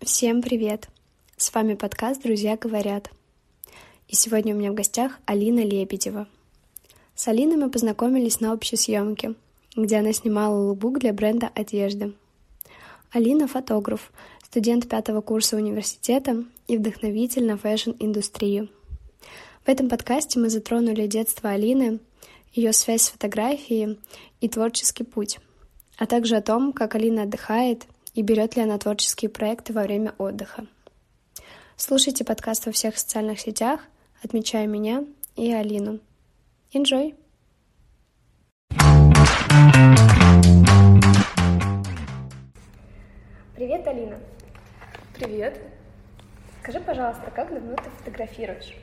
Всем привет! С вами подкаст «Друзья говорят». И сегодня у меня в гостях Алина Лебедева. С Алиной мы познакомились на общей съемке, где она снимала lookbook для бренда одежды. Алина — фотограф, студент пятого курса университета и вдохновитель на fashion -индустрию. В этом подкасте мы затронули детство Алины, ее связь с фотографией и творческий путь, а также о том, как Алина отдыхает и берет ли она творческие проекты во время отдыха. Слушайте подкаст во всех социальных сетях, отмечая меня и Алину. Enjoy! Привет, Алина. Привет. Скажи, пожалуйста, как давно ты фотографируешь?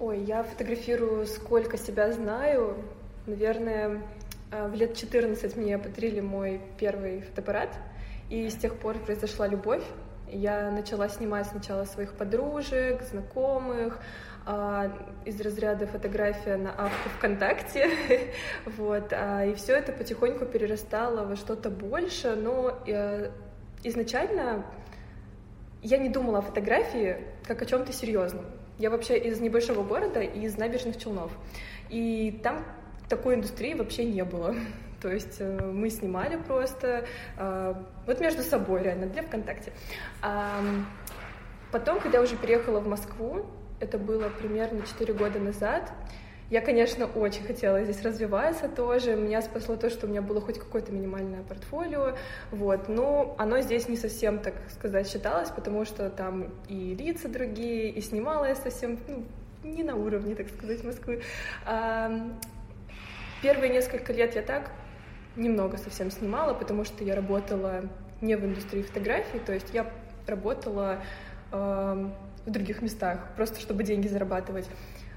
Ой, я фотографирую сколько себя знаю. Наверное, в лет 14 мне подарили мой первый фотоаппарат, и с тех пор произошла любовь. Я начала снимать сначала своих подружек, знакомых, а, из разряда фотография на авто ВКонтакте, вот, а, и все это потихоньку перерастало во что-то больше, но э, изначально я не думала о фотографии как о чем-то серьезном. Я вообще из небольшого города, из набережных Челнов. И там такой индустрии вообще не было. То есть э, мы снимали просто э, вот между собой реально для ВКонтакте. Потом, когда я уже переехала в Москву, это было примерно 4 года назад, я, конечно, очень хотела здесь развиваться тоже. Меня спасло то, что у меня было хоть какое-то минимальное портфолио, вот. Но оно здесь не совсем, так сказать, считалось, потому что там и лица другие, и снимала я совсем, ну, не на уровне, так сказать, Москвы. Первые несколько лет я так немного совсем снимала, потому что я работала не в индустрии фотографии, то есть я работала э, в других местах, просто чтобы деньги зарабатывать.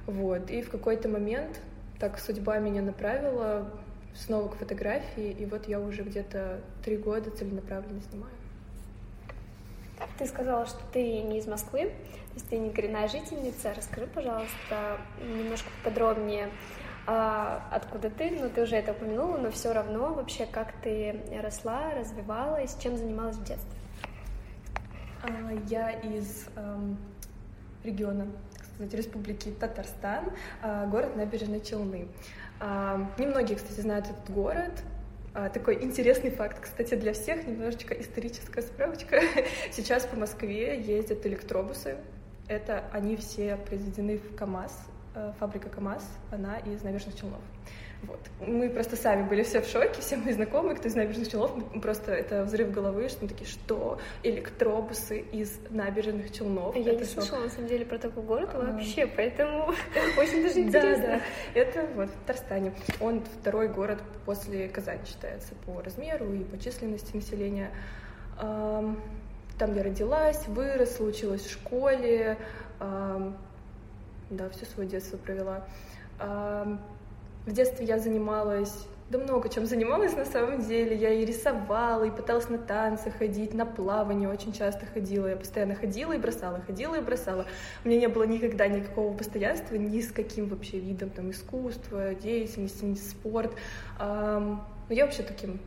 Вот. И в какой-то момент так судьба меня направила снова к фотографии, и вот я уже где-то три года целенаправленно снимаю. Ты сказала, что ты не из Москвы, то есть ты не коренная жительница. Расскажи, пожалуйста, немножко подробнее, а, откуда ты, ну ты уже это упомянула, но все равно вообще, как ты росла, развивалась, чем занималась в детстве? А, я из эм, региона сказать, Республики Татарстан, а, город Набережные Челны. А, немногие, кстати, знают этот город, такой интересный факт, кстати, для всех, немножечко историческая справочка. Сейчас по Москве ездят электробусы. Это они все произведены в КАМАЗ, э, фабрика КАМАЗ, она из Набережных Челнов. Вот. Мы просто сами были все в шоке, все мои знакомые, кто из набережных Челнов, просто это взрыв головы, что мы такие, что? Электробусы из набережных Челнов. Я это не шок. слышала, на самом деле, про такой город а... вообще, поэтому очень даже интересно. Да, да. Это вот в Татарстане. Он второй город после Казани считается по размеру и по численности населения. Там я родилась, выросла, училась в школе, да, все свое детство провела. В детстве я занималась, да много чем занималась на самом деле. Я и рисовала, и пыталась на танцы ходить, на плавание очень часто ходила. Я постоянно ходила и бросала, ходила и бросала. У меня не было никогда никакого постоянства ни с каким вообще видом там, искусства, деятельности, ни спорт. Но я вообще таким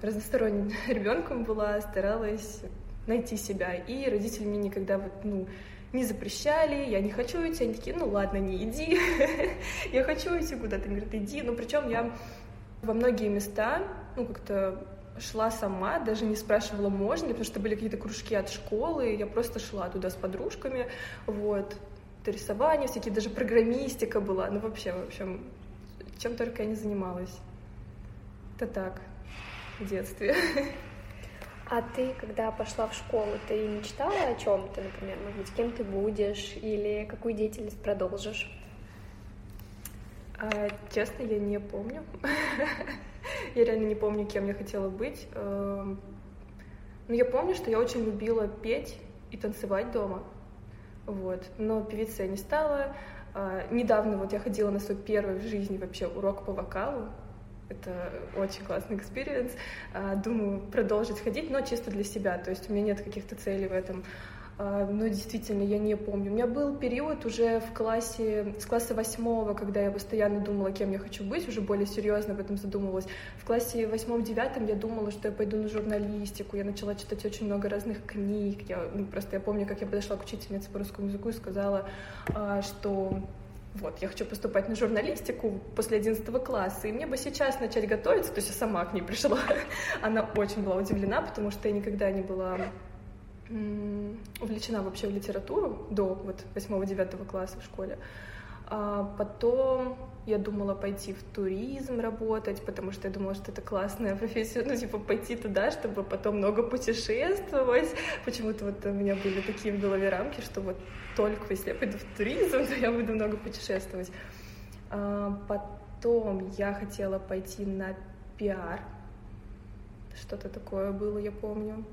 разносторонним ребенком была, старалась найти себя. И родители мне никогда вот, ну, не запрещали, я не хочу идти, они такие, ну ладно, не иди, я хочу идти куда-то, они говорят, иди, но причем я во многие места, ну, как-то шла сама, даже не спрашивала, можно ли, потому что были какие-то кружки от школы, я просто шла туда с подружками, вот, это рисование, всякие, даже программистика была, ну, вообще, в общем, чем только я не занималась. Это так, в детстве. А ты, когда пошла в школу, ты мечтала о чем-то, например, может быть, кем ты будешь или какую деятельность продолжишь? А, честно, я не помню. я реально не помню, кем я хотела быть. Эм, но я помню, что я очень любила петь и танцевать дома. Вот. Но певицей я не стала. А, недавно вот я ходила на свой первый в жизни вообще урок по вокалу. Это очень классный experience. А, думаю продолжить ходить, но чисто для себя. То есть у меня нет каких-то целей в этом. А, но действительно, я не помню. У меня был период уже в классе, с класса восьмого, когда я постоянно думала, кем я хочу быть, уже более серьезно об этом задумывалась. В классе восьмом-девятом я думала, что я пойду на журналистику. Я начала читать очень много разных книг. Я, ну, просто я помню, как я подошла к учительнице по русскому языку и сказала, а, что вот, я хочу поступать на журналистику после 11 класса, и мне бы сейчас начать готовиться, то есть я сама к ней пришла. Она очень была удивлена, потому что я никогда не была увлечена вообще в литературу до вот 8-9 класса в школе. А потом я думала пойти в туризм работать, потому что я думала, что это классная профессия, ну, типа, пойти туда, чтобы потом много путешествовать. Почему-то вот у меня были такие в голове рамки, что вот только если я пойду в туризм, то я буду много путешествовать. А потом я хотела пойти на пиар. Что-то такое было, я помню.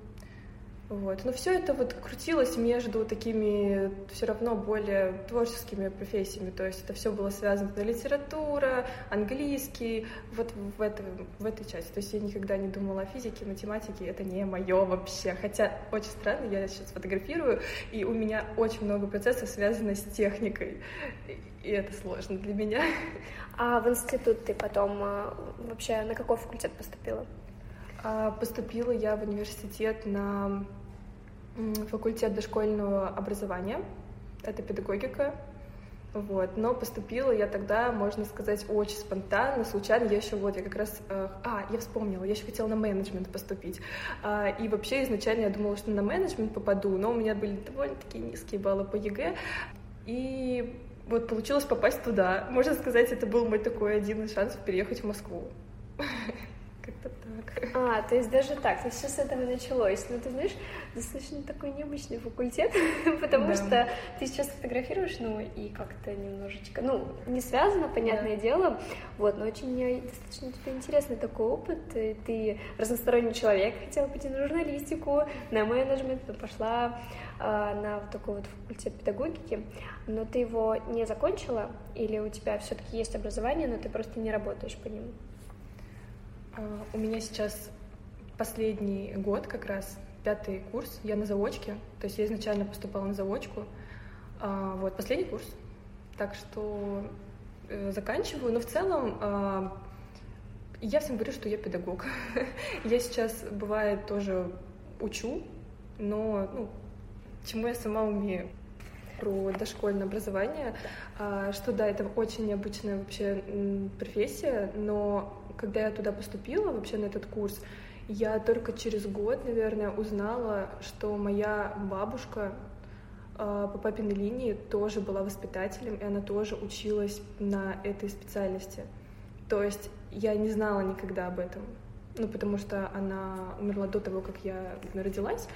Вот. Но все это вот крутилось между такими все равно более творческими профессиями. То есть это все было связано на литература, английский, вот в, это, в этой части. То есть я никогда не думала о физике, математике, это не мое вообще. Хотя очень странно, я сейчас фотографирую, и у меня очень много процессов связано с техникой. И это сложно для меня. А в институт ты потом э, вообще на какой факультет поступила? А, поступила я в университет на факультет дошкольного образования. Это педагогика. Вот. Но поступила я тогда, можно сказать, очень спонтанно, случайно. Я еще вот, я как раз... Э, а, я вспомнила, я еще хотела на менеджмент поступить. А, и вообще изначально я думала, что на менеджмент попаду, но у меня были довольно-таки низкие баллы по ЕГЭ. И вот получилось попасть туда. Можно сказать, это был мой такой один из шансов переехать в Москву. А, то есть даже так, то есть все с этого началось. Ну, ты знаешь, достаточно такой необычный факультет, потому да. что ты сейчас фотографируешь, ну, и как-то немножечко, ну, не связано, понятное да. дело, вот, но очень мне достаточно тебе интересный такой опыт. Ты разносторонний человек, хотела пойти на журналистику, на менеджмент, но пошла а, на вот такой вот факультет педагогики, но ты его не закончила, или у тебя все-таки есть образование, но ты просто не работаешь по нему? А, у меня сейчас последний год как раз, пятый курс, я на заочке, то есть я изначально поступала на заочку, а, вот, последний курс, так что э, заканчиваю, но в целом а, я всем говорю, что я педагог. я сейчас, бывает, тоже учу, но, ну, чему я сама умею. Про дошкольное образование, что да, это очень необычная вообще профессия, но когда я туда поступила, вообще на этот курс, я только через год, наверное, узнала, что моя бабушка э, по папиной линии тоже была воспитателем, и она тоже училась на этой специальности. То есть я не знала никогда об этом, ну, потому что она умерла до того, как я родилась,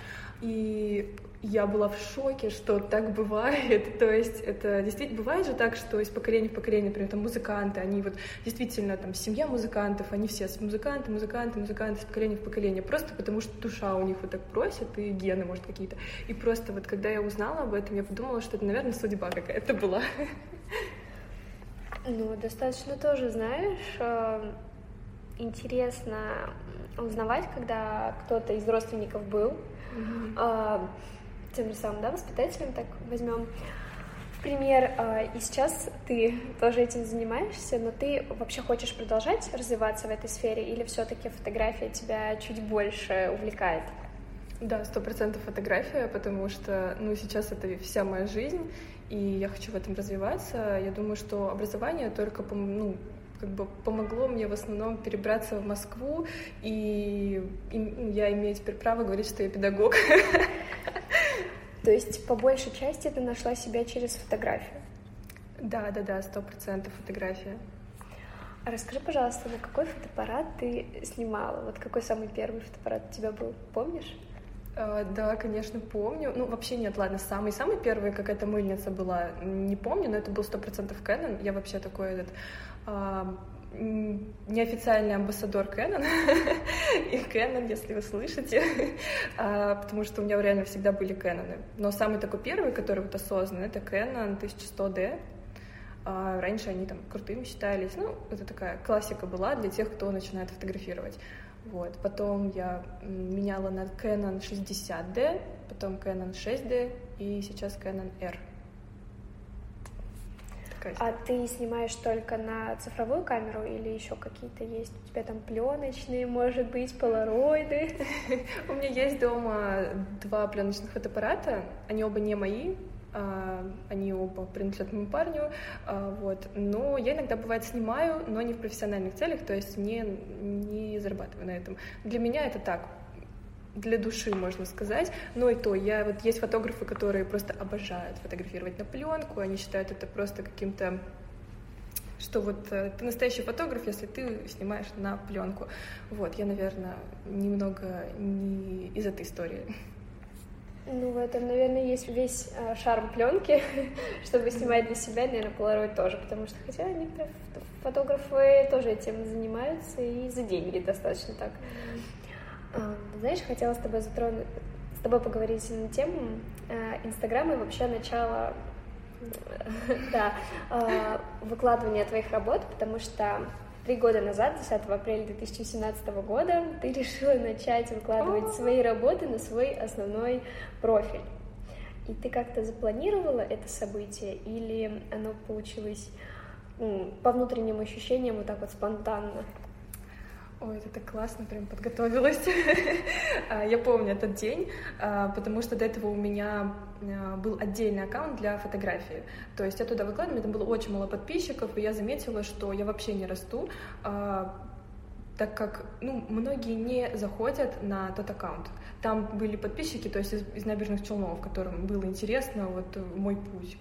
и я была в шоке, что так бывает. То есть это действительно бывает же так, что из поколения в поколение, например, там музыканты, они вот действительно там семья музыкантов, они все музыканты, музыканты, музыканты из поколения в поколение, просто потому что душа у них вот так просит, и гены, может, какие-то. И просто вот когда я узнала об этом, я подумала, что это, наверное, судьба какая-то была. Ну, достаточно тоже, знаешь, э, интересно узнавать, когда кто-то из родственников был, mm-hmm тем же самым, да, воспитателем, так возьмем пример, а, и сейчас ты тоже этим занимаешься, но ты вообще хочешь продолжать развиваться в этой сфере или все-таки фотография тебя чуть больше увлекает? Да, сто процентов фотография, потому что, ну, сейчас это вся моя жизнь, и я хочу в этом развиваться. Я думаю, что образование только, ну, как бы помогло мне в основном перебраться в Москву, и, и ну, я имею теперь право говорить, что я педагог. То есть по большей части ты нашла себя через фотографию? Да, да, да, сто процентов фотография. А расскажи, пожалуйста, на какой фотоаппарат ты снимала? Вот какой самый первый фотоаппарат у тебя был, помнишь? Uh, да, конечно, помню. Ну, вообще нет, ладно, самый-самый первый какая-то мыльница была, не помню, но это был сто процентов Canon. Я вообще такой этот неофициальный амбассадор Canon, и Canon, если вы слышите, а, потому что у меня реально всегда были Canon. Но самый такой первый, который вот осознанный, это Canon 1100D. а раньше они там крутыми считались. Ну, это такая классика была для тех, кто начинает фотографировать. Вот. Потом я меняла на Canon 60D, потом Canon 6D и сейчас Canon R. А ты снимаешь только на цифровую камеру или еще какие-то есть? У тебя там пленочные, может быть, полароиды? У меня есть дома два пленочных фотоаппарата. Они оба не мои, а, они оба принадлежат моему парню, а, вот. Но я иногда, бывает, снимаю, но не в профессиональных целях, то есть не, не зарабатываю на этом. Для меня это так, для души, можно сказать. Но и то, я вот есть фотографы, которые просто обожают фотографировать на пленку, они считают это просто каким-то что вот э, ты настоящий фотограф, если ты снимаешь на пленку. Вот, я, наверное, немного не из этой истории. Ну, в этом, наверное, есть весь э, шарм пленки, чтобы снимать для себя, наверное, полароид тоже, потому что хотя некоторые фотографы тоже этим занимаются и за деньги достаточно так. Э, знаешь, хотела с тобой затронуть, с тобой поговорить на тему э, Инстаграма и вообще начала да, э, выкладывания твоих работ, потому что Три года назад, 10 апреля 2017 года, ты решила начать выкладывать свои работы на свой основной профиль. И ты как-то запланировала это событие или оно получилось по внутренним ощущениям вот так вот спонтанно? Ой, это так классно, прям подготовилась. А, я помню этот день, а, потому что до этого у меня а, был отдельный аккаунт для фотографии. То есть я туда выкладывала, там было очень мало подписчиков, и я заметила, что я вообще не расту, так как ну, многие не заходят на тот аккаунт. Там были подписчики, то есть из, из набережных Челнов, которым было интересно вот мой путь,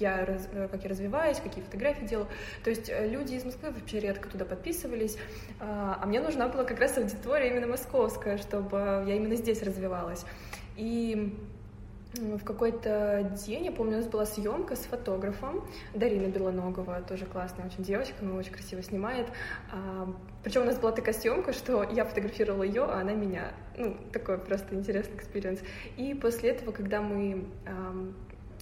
я, раз, э, как я развиваюсь, какие фотографии делаю. То есть э, люди из Москвы вообще редко туда подписывались, а, а мне нужна была как раз аудитория именно московская, чтобы я именно здесь развивалась. И в какой-то день, я помню, у нас была съемка с фотографом, Дарина Белоногова, тоже классная очень девочка, она очень красиво снимает. А, причем у нас была такая съемка, что я фотографировала ее, а она меня. Ну, такой просто интересный experience. И после этого, когда мы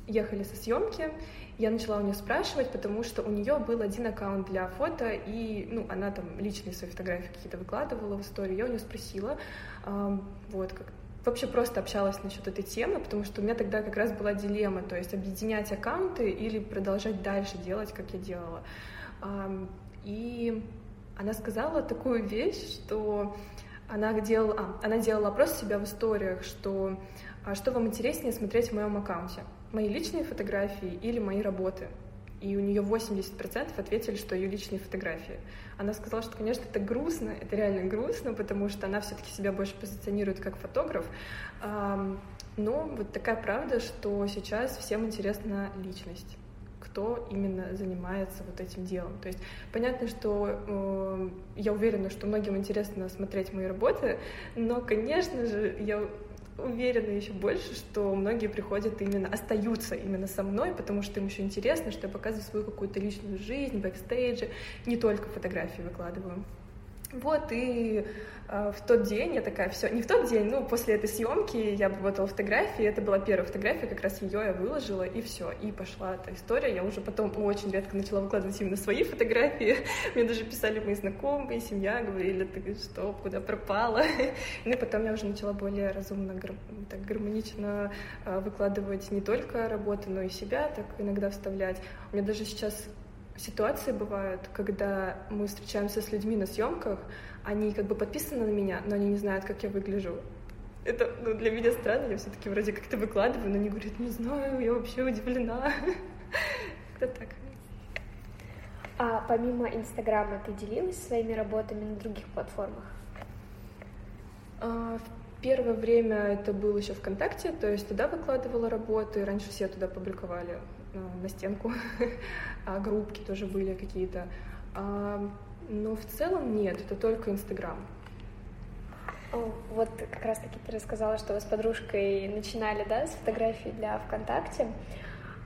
ехали со съемки, я начала у нее спрашивать, потому что у нее был один аккаунт для фото, и ну, она там личные свои фотографии какие-то выкладывала в историю. Я у нее спросила, э, вот, как вообще просто общалась насчет этой темы, потому что у меня тогда как раз была дилемма, то есть объединять аккаунты или продолжать дальше делать, как я делала. И она сказала такую вещь, что она делала, а, она делала опрос себя в историях, что а что вам интереснее смотреть в моем аккаунте мои личные фотографии или мои работы. И у нее 80% ответили, что ее личные фотографии. Она сказала, что, конечно, это грустно, это реально грустно, потому что она все-таки себя больше позиционирует как фотограф. Но вот такая правда, что сейчас всем интересна личность кто именно занимается вот этим делом. То есть понятно, что э, я уверена, что многим интересно смотреть мои работы, но, конечно же, я уверена еще больше, что многие приходят именно, остаются именно со мной, потому что им еще интересно, что я показываю свою какую-то личную жизнь, бэкстейджи, не только фотографии выкладываю. Вот, и э, в тот день я такая, все, не в тот день, ну, после этой съемки я обработала фотографии, это была первая фотография, как раз ее я выложила, и все, и пошла эта история. Я уже потом очень редко начала выкладывать именно свои фотографии. Мне даже писали мои знакомые, семья, говорили, ты что, куда пропала? Ну, и потом я уже начала более разумно, так гармонично э, выкладывать не только работы, но и себя, так иногда вставлять. У меня даже сейчас ситуации бывают, когда мы встречаемся с людьми на съемках, они как бы подписаны на меня, но они не знают, как я выгляжу. Это ну, для меня странно, я все-таки вроде как-то выкладываю, но они говорят, не знаю, я вообще удивлена. Это так. А помимо Инстаграма ты делилась своими работами на других платформах? А, в первое время это было еще ВКонтакте, то есть туда выкладывала работы, раньше все туда публиковали на стенку, а группки тоже были какие-то. А, но в целом нет, это только Инстаграм. Вот как раз-таки ты рассказала, что вы с подружкой начинали, да, с фотографий для ВКонтакте.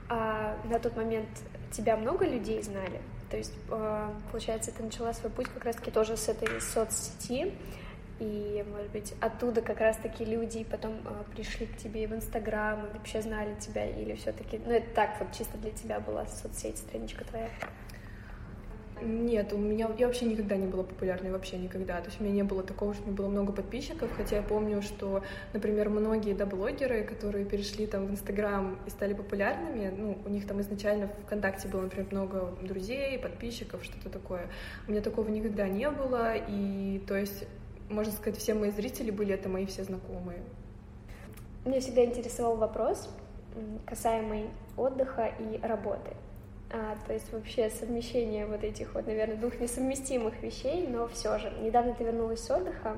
А на тот момент тебя много людей знали? То есть, э, получается, ты начала свой путь как раз-таки тоже с этой соцсети. И, может быть, оттуда как раз-таки люди потом э, пришли к тебе в Инстаграм, и вообще знали тебя, или все-таки, ну, это так вот чисто для тебя была соцсеть, страничка твоя? Нет, у меня я вообще никогда не была популярной, вообще никогда. То есть у меня не было такого, что у меня было много подписчиков, хотя я помню, что, например, многие да, блогеры, которые перешли там в Инстаграм и стали популярными, ну, у них там изначально в ВКонтакте было, например, много друзей, подписчиков, что-то такое. У меня такого никогда не было, и то есть, можно сказать, все мои зрители были это мои все знакомые. Меня всегда интересовал вопрос, касаемый отдыха и работы. А, то есть вообще совмещение вот этих вот, наверное, двух несовместимых вещей, но все же. Недавно ты вернулась с отдыха,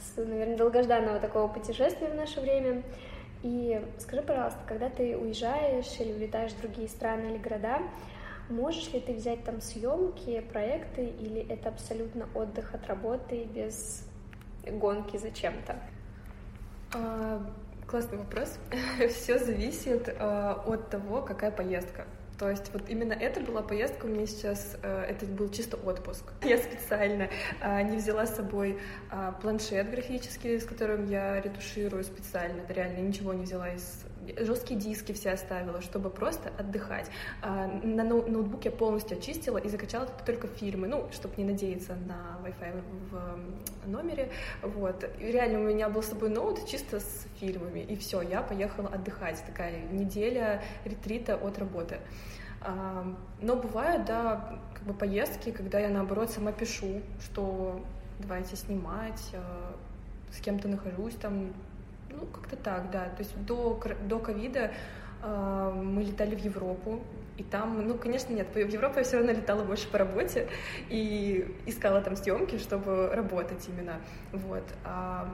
с, наверное, долгожданного такого путешествия в наше время. И скажи, пожалуйста, когда ты уезжаешь или улетаешь в другие страны или города, можешь ли ты взять там съемки, проекты, или это абсолютно отдых от работы без гонки зачем-то? А, классный вопрос. Все зависит а, от того, какая поездка. То есть вот именно это была поездка у меня сейчас, э, это был чисто отпуск. Я специально э, не взяла с собой э, планшет графический, с которым я ретуширую специально, реально ничего не взяла из жесткие диски все оставила, чтобы просто отдыхать. На ноутбук я полностью очистила и закачала только фильмы, ну, чтобы не надеяться на Wi-Fi в номере. Вот. И реально у меня был с собой ноут чисто с фильмами, и все, я поехала отдыхать. Такая неделя ретрита от работы. Но бывают, да, как бы поездки, когда я наоборот сама пишу, что давайте снимать, а, с кем-то нахожусь там, ну как-то так, да. То есть до до ковида а, мы летали в Европу, и там, ну, конечно, нет, в Европу я все равно летала больше по работе и искала там съемки, чтобы работать именно, вот. А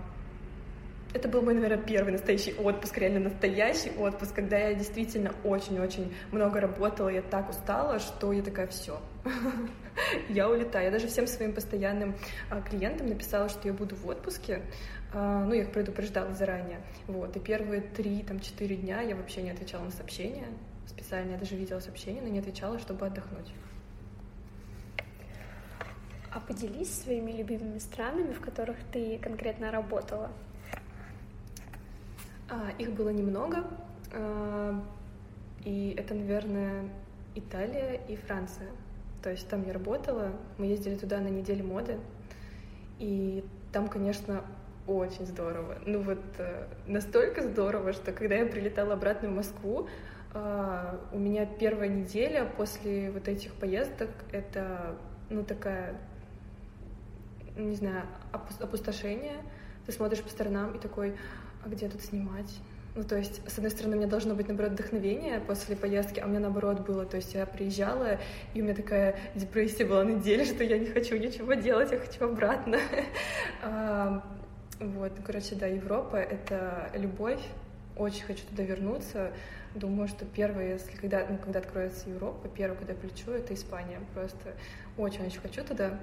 это был мой, наверное, первый настоящий отпуск, реально настоящий отпуск, когда я действительно очень-очень много работала, я так устала, что я такая, все, я улетаю. Я даже всем своим постоянным а, клиентам написала, что я буду в отпуске, ну, я их предупреждала заранее, вот, и первые три, там, четыре дня я вообще не отвечала на сообщения, специально, я даже видела сообщения, но не отвечала, чтобы отдохнуть. А поделись своими любимыми странами, в которых ты конкретно работала. А, их было немного, а, и это, наверное, Италия и Франция. То есть там я работала, мы ездили туда на неделю моды, и там, конечно, очень здорово. Ну вот э, настолько здорово, что когда я прилетала обратно в Москву, э, у меня первая неделя после вот этих поездок это, ну, такая, не знаю, опустошение. Ты смотришь по сторонам и такой, а где тут снимать? Ну, то есть, с одной стороны, у меня должно быть, наоборот, вдохновение после поездки, а у меня, наоборот, было. То есть, я приезжала, и у меня такая депрессия была неделя, что я не хочу ничего делать, я хочу обратно. Вот, короче, да, Европа — это любовь. Очень хочу туда вернуться. Думаю, что первое, если когда, ну, когда откроется Европа, первое, куда я полечу, это Испания. Просто очень-очень хочу туда.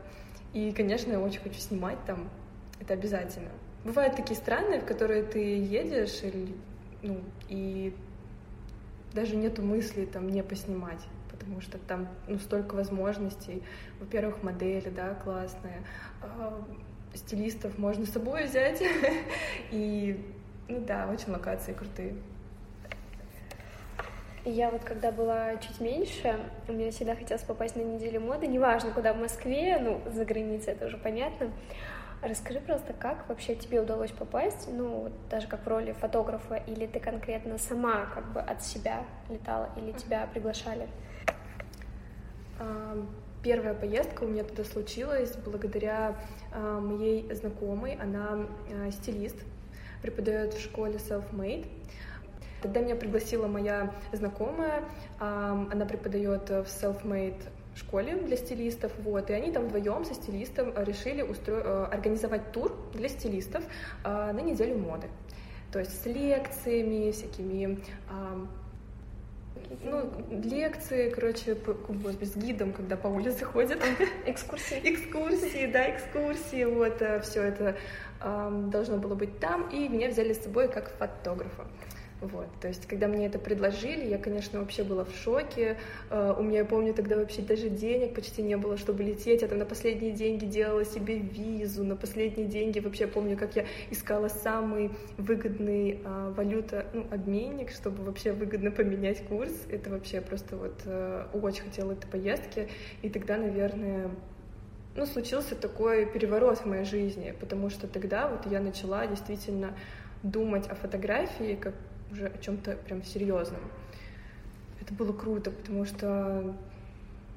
И, конечно, я очень хочу снимать там. Это обязательно. Бывают такие страны, в которые ты едешь, или, ну, и даже нету мысли там не поснимать, потому что там ну, столько возможностей. Во-первых, модели, да, классные, а, стилистов можно с собой взять, и, ну да, очень локации крутые. Я вот когда была чуть меньше, у меня всегда хотелось попасть на неделю моды, неважно куда, в Москве, ну, за границей, это уже понятно, Расскажи просто, как вообще тебе удалось попасть, ну, даже как в роли фотографа, или ты конкретно сама как бы от себя летала, или тебя приглашали? Первая поездка у меня туда случилась благодаря моей знакомой, она стилист, преподает в школе Self-Made. Тогда меня пригласила моя знакомая, она преподает в Self-Made школе для стилистов, вот, и они там вдвоем со стилистом решили устро... Э, организовать тур для стилистов э, на неделю моды. То есть с лекциями, всякими ну, лекции, короче, по, с гидом, когда по улице ходят. Экскурсии. экскурсии, да, экскурсии, вот, э, все это э, должно было быть там, и меня взяли с собой как фотографа. Вот, то есть, когда мне это предложили, я, конечно, вообще была в шоке. Uh, у меня, я помню, тогда вообще даже денег почти не было, чтобы лететь. Я там на последние деньги делала себе визу, на последние деньги вообще помню, как я искала самый выгодный uh, валюта, ну, обменник, чтобы вообще выгодно поменять курс. Это вообще просто вот uh, очень хотела этой поездки. И тогда, наверное, ну, случился такой переворот в моей жизни, потому что тогда вот я начала действительно думать о фотографии как уже о чем-то прям серьезном. Это было круто, потому что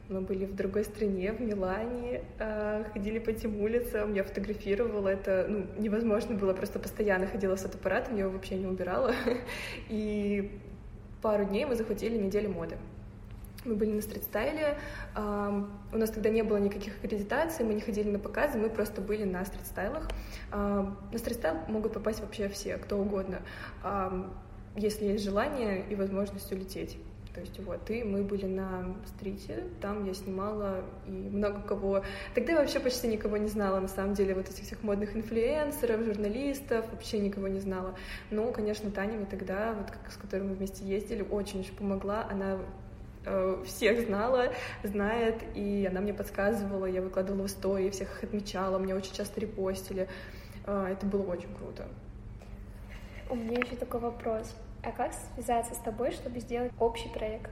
мы были в другой стране, в Милане, а, ходили по этим улицам, я фотографировала, это ну, невозможно было, просто постоянно ходила с фотоаппаратом, я его вообще не убирала. И пару дней мы захватили неделю моды. Мы были на стрит-стайле, у нас тогда не было никаких аккредитаций, мы не ходили на показы, мы просто были на стрит-стайлах. На стрит-стайл могут попасть вообще все, кто угодно если есть желание и возможность улететь. То есть вот, и мы были на стрите, там я снимала и много кого... Тогда я вообще почти никого не знала, на самом деле, вот этих всех модных инфлюенсеров, журналистов, вообще никого не знала. Но, конечно, Таня мне тогда, вот как, с которой мы вместе ездили, очень-очень помогла. Она э, всех знала, знает, и она мне подсказывала, я выкладывала в истории, всех их отмечала, мне очень часто репостили. Э, это было очень круто. У меня еще такой вопрос. А как связаться с тобой, чтобы сделать общий проект?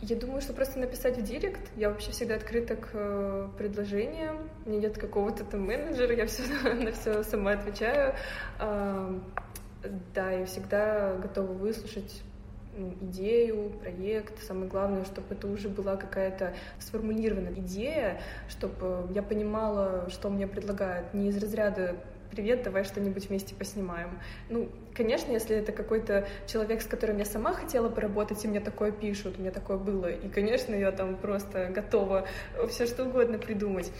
Я думаю, что просто написать в директ. Я вообще всегда открыта к э, предложениям. У меня нет какого-то там менеджера, я все на все сама отвечаю. Да, я всегда готова выслушать идею, проект. Самое главное, чтобы это уже была какая-то сформулированная идея, чтобы я понимала, что мне предлагают. Не из разряда привет, давай что-нибудь вместе поснимаем. Ну, конечно, если это какой-то человек, с которым я сама хотела поработать, и мне такое пишут, у меня такое было, и, конечно, я там просто готова все что угодно придумать.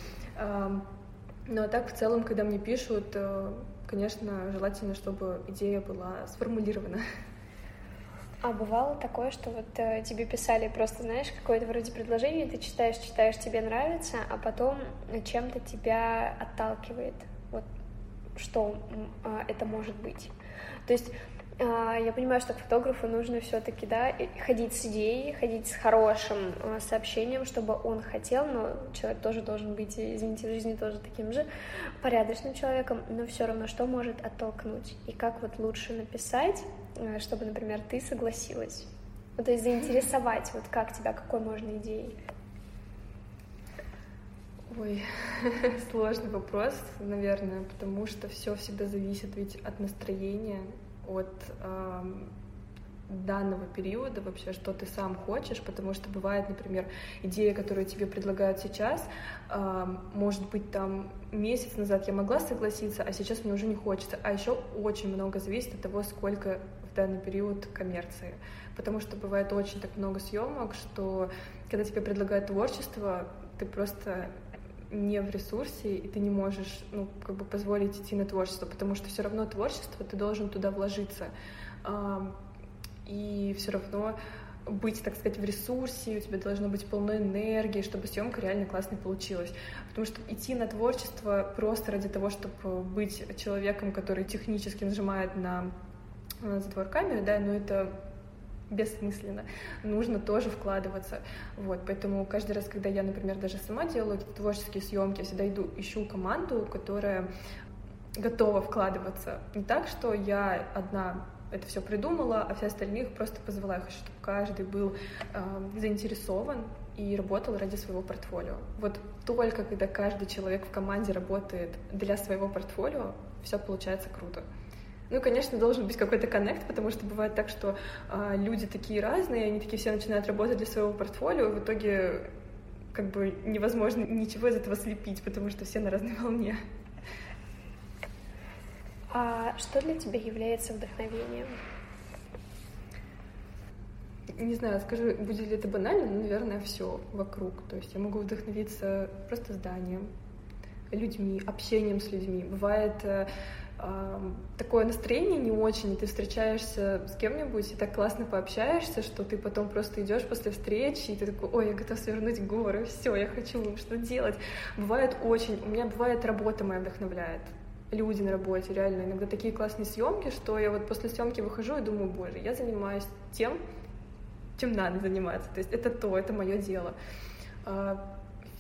Ну, а так, в целом, когда мне пишут, э, конечно, желательно, чтобы идея была сформулирована. А бывало такое, что вот э, тебе писали просто, знаешь, какое-то вроде предложение, ты читаешь, читаешь, тебе нравится, а потом чем-то тебя отталкивает. Что а, это может быть. То есть а, я понимаю, что фотографу нужно все-таки, да, ходить с идеей, ходить с хорошим а, сообщением, чтобы он хотел, но человек тоже должен быть, извините, в жизни тоже таким же порядочным человеком, но все равно что может оттолкнуть и как вот лучше написать, чтобы, например, ты согласилась. Ну, то есть заинтересовать, вот как тебя, какой можно идеей. Ой, сложный вопрос, наверное, потому что все всегда зависит ведь от настроения, от данного периода вообще, что ты сам хочешь, потому что бывает, например, идея, которую тебе предлагают сейчас, может быть, там месяц назад я могла согласиться, а сейчас мне уже не хочется. А еще очень много зависит от того, сколько в данный период коммерции. Потому что бывает очень так много съемок, что когда тебе предлагают творчество, ты просто не в ресурсе, и ты не можешь, ну, как бы позволить идти на творчество, потому что все равно творчество, ты должен туда вложиться. И все равно быть, так сказать, в ресурсе, у тебя должно быть полно энергии, чтобы съемка реально классно получилась. Потому что идти на творчество просто ради того, чтобы быть человеком, который технически нажимает на затвор камеры, да, но ну, это бессмысленно. Нужно тоже вкладываться. Вот, поэтому каждый раз, когда я, например, даже сама делаю творческие съемки, я всегда иду, ищу команду, которая готова вкладываться. Не так, что я одна это все придумала, а все остальных просто позвала. Я хочу, чтобы каждый был э, заинтересован и работал ради своего портфолио. Вот только когда каждый человек в команде работает для своего портфолио, все получается круто. Ну, конечно, должен быть какой-то коннект, потому что бывает так, что э, люди такие разные, они такие все начинают работать для своего портфолио, и в итоге как бы невозможно ничего из этого слепить, потому что все на разной волне. А что для тебя является вдохновением? Не знаю, скажу, будет ли это банально, но, наверное, все вокруг. То есть я могу вдохновиться просто зданием, людьми, общением с людьми. Бывает э, такое настроение не очень, ты встречаешься с кем-нибудь, и так классно пообщаешься, что ты потом просто идешь после встречи, и ты такой, ой, я готов свернуть горы, все, я хочу что делать. Бывает очень, у меня бывает работа моя вдохновляет. люди на работе, реально. Иногда такие классные съемки, что я вот после съемки выхожу и думаю, боже, я занимаюсь тем, чем надо заниматься. То есть это то, это мое дело.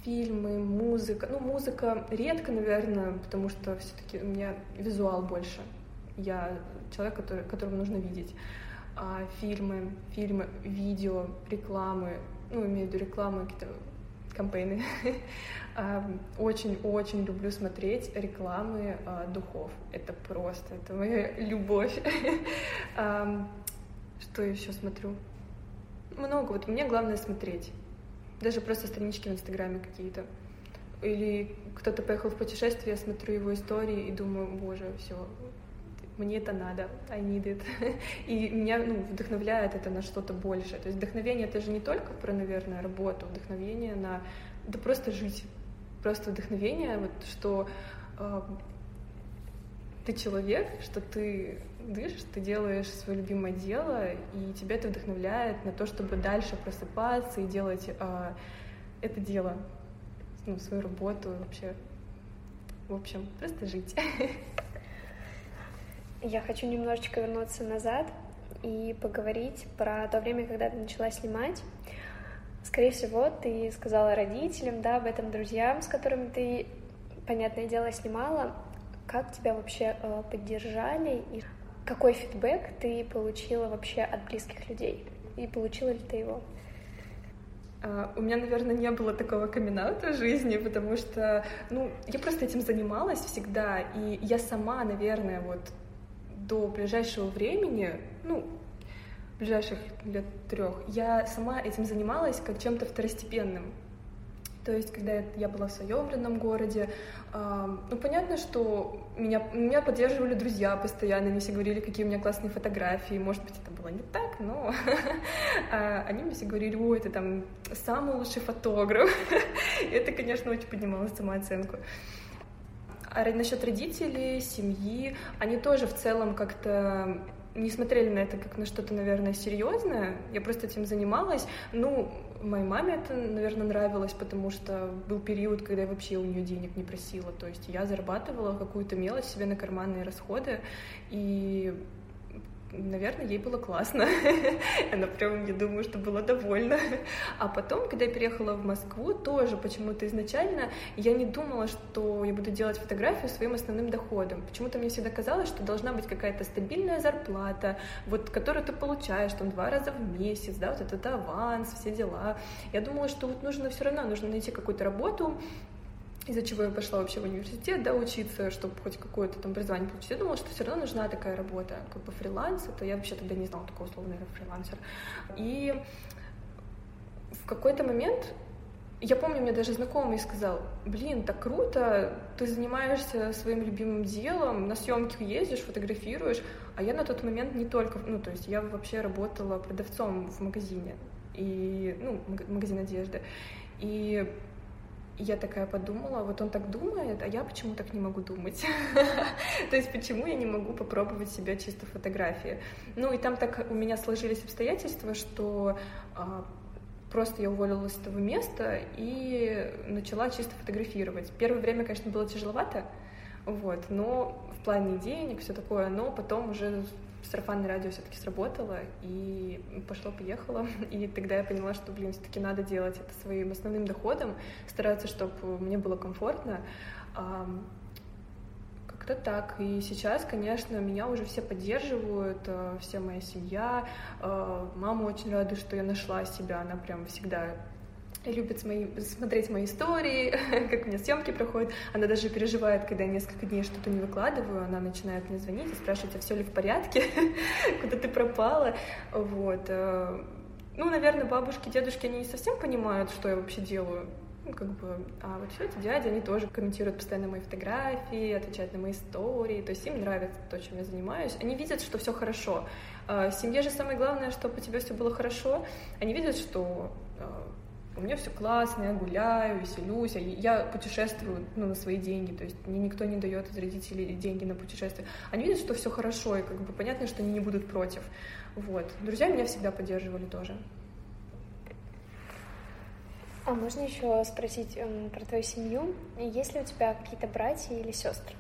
А, фильмы, музыка. Ну, музыка редко, наверное, потому что все-таки у меня визуал больше. Я человек, который, которого нужно видеть. А фильмы, фильмы, видео, рекламы, ну, имею в виду рекламы, какие-то кампейны. Очень-очень люблю смотреть рекламы а, духов. Это просто, это моя любовь. Что еще смотрю? Много. Вот мне главное смотреть. Даже просто странички в Инстаграме какие-то. Или кто-то поехал в путешествие, я смотрю его истории и думаю, боже, все, мне это надо, I need it. И меня ну, вдохновляет это на что-то большее. То есть вдохновение это же не только про, наверное, работу, вдохновение на да просто жить. Просто вдохновение, вот что э, ты человек, что ты дышишь, ты делаешь свое любимое дело, и тебя это вдохновляет на то, чтобы дальше просыпаться и делать э, это дело, ну, свою работу вообще. В общем, просто жить. Я хочу немножечко вернуться назад и поговорить про то время, когда ты начала снимать. Скорее всего, ты сказала родителям, да, об этом друзьям, с которыми ты, понятное дело, снимала. Как тебя вообще э, поддержали и какой фидбэк ты получила вообще от близких людей? И получила ли ты его? Uh, у меня, наверное, не было такого камин в жизни, потому что, ну, я просто этим занималась всегда, и я сама, наверное, вот до ближайшего времени, ну, ближайших лет трех, я сама этим занималась как чем-то второстепенным. То есть, когда я была в своем родном городе, ну, понятно, что меня, меня поддерживали друзья постоянно, они все говорили, какие у меня классные фотографии. Может быть, это было не так, но а, они мне все говорили, ой, ты там самый лучший фотограф. это, конечно, очень поднимало самооценку. А насчет родителей, семьи, они тоже в целом как-то не смотрели на это как на что-то, наверное, серьезное. Я просто этим занималась. Ну, моей маме это, наверное, нравилось, потому что был период, когда я вообще у нее денег не просила. То есть я зарабатывала какую-то мелочь себе на карманные расходы, и наверное, ей было классно. Она прям, я думаю, что была довольна. А потом, когда я переехала в Москву, тоже почему-то изначально я не думала, что я буду делать фотографию своим основным доходом. Почему-то мне всегда казалось, что должна быть какая-то стабильная зарплата, вот, которую ты получаешь там два раза в месяц, да, вот этот аванс, все дела. Я думала, что вот нужно все равно, нужно найти какую-то работу, из-за чего я пошла вообще в университет, да, учиться, чтобы хоть какое-то там образование получить. Я думала, что все равно нужна такая работа, как бы фриланс, это я вообще тогда не знала такого слова, наверное, фрилансер. И в какой-то момент я помню, мне даже знакомый сказал, блин, так круто, ты занимаешься своим любимым делом, на съемки ездишь, фотографируешь, а я на тот момент не только, ну, то есть я вообще работала продавцом в магазине, и, ну, магазин одежды, и я такая подумала, вот он так думает, а я почему так не могу думать? То есть почему я не могу попробовать себя чисто фотографии? Ну и там так у меня сложились обстоятельства, что а, просто я уволилась с того места и начала чисто фотографировать. Первое время, конечно, было тяжеловато, вот, но в плане денег, все такое, но потом уже сарафанное радио все-таки сработало, и пошло-поехало. И тогда я поняла, что, блин, все-таки надо делать это своим основным доходом, стараться, чтобы мне было комфортно. Как-то так. И сейчас, конечно, меня уже все поддерживают, э, вся моя семья. Э, мама очень рада, что я нашла себя. Она прям всегда любит смотреть мои истории, как у меня съемки проходят. Она даже переживает, когда я несколько дней что-то не выкладываю, она начинает мне звонить и спрашивать, а все ли в порядке, куда ты пропала. Вот. Э, ну, наверное, бабушки, дедушки, они не совсем понимают, что я вообще делаю. Ну, как бы, а вот все эти дяди, они тоже комментируют постоянно мои фотографии, отвечают на мои истории, то есть им нравится то, чем я занимаюсь. Они видят, что все хорошо. Э, в семье же самое главное, чтобы у тебя все было хорошо. Они видят, что э, у меня все классно, я гуляю, веселюсь, я путешествую ну, на свои деньги, то есть мне никто не дает из родителей деньги на путешествие. Они видят, что все хорошо, и как бы понятно, что они не будут против. Вот. Друзья меня всегда поддерживали тоже. А можно еще спросить эм, про твою семью? Есть ли у тебя какие-то братья или сестры?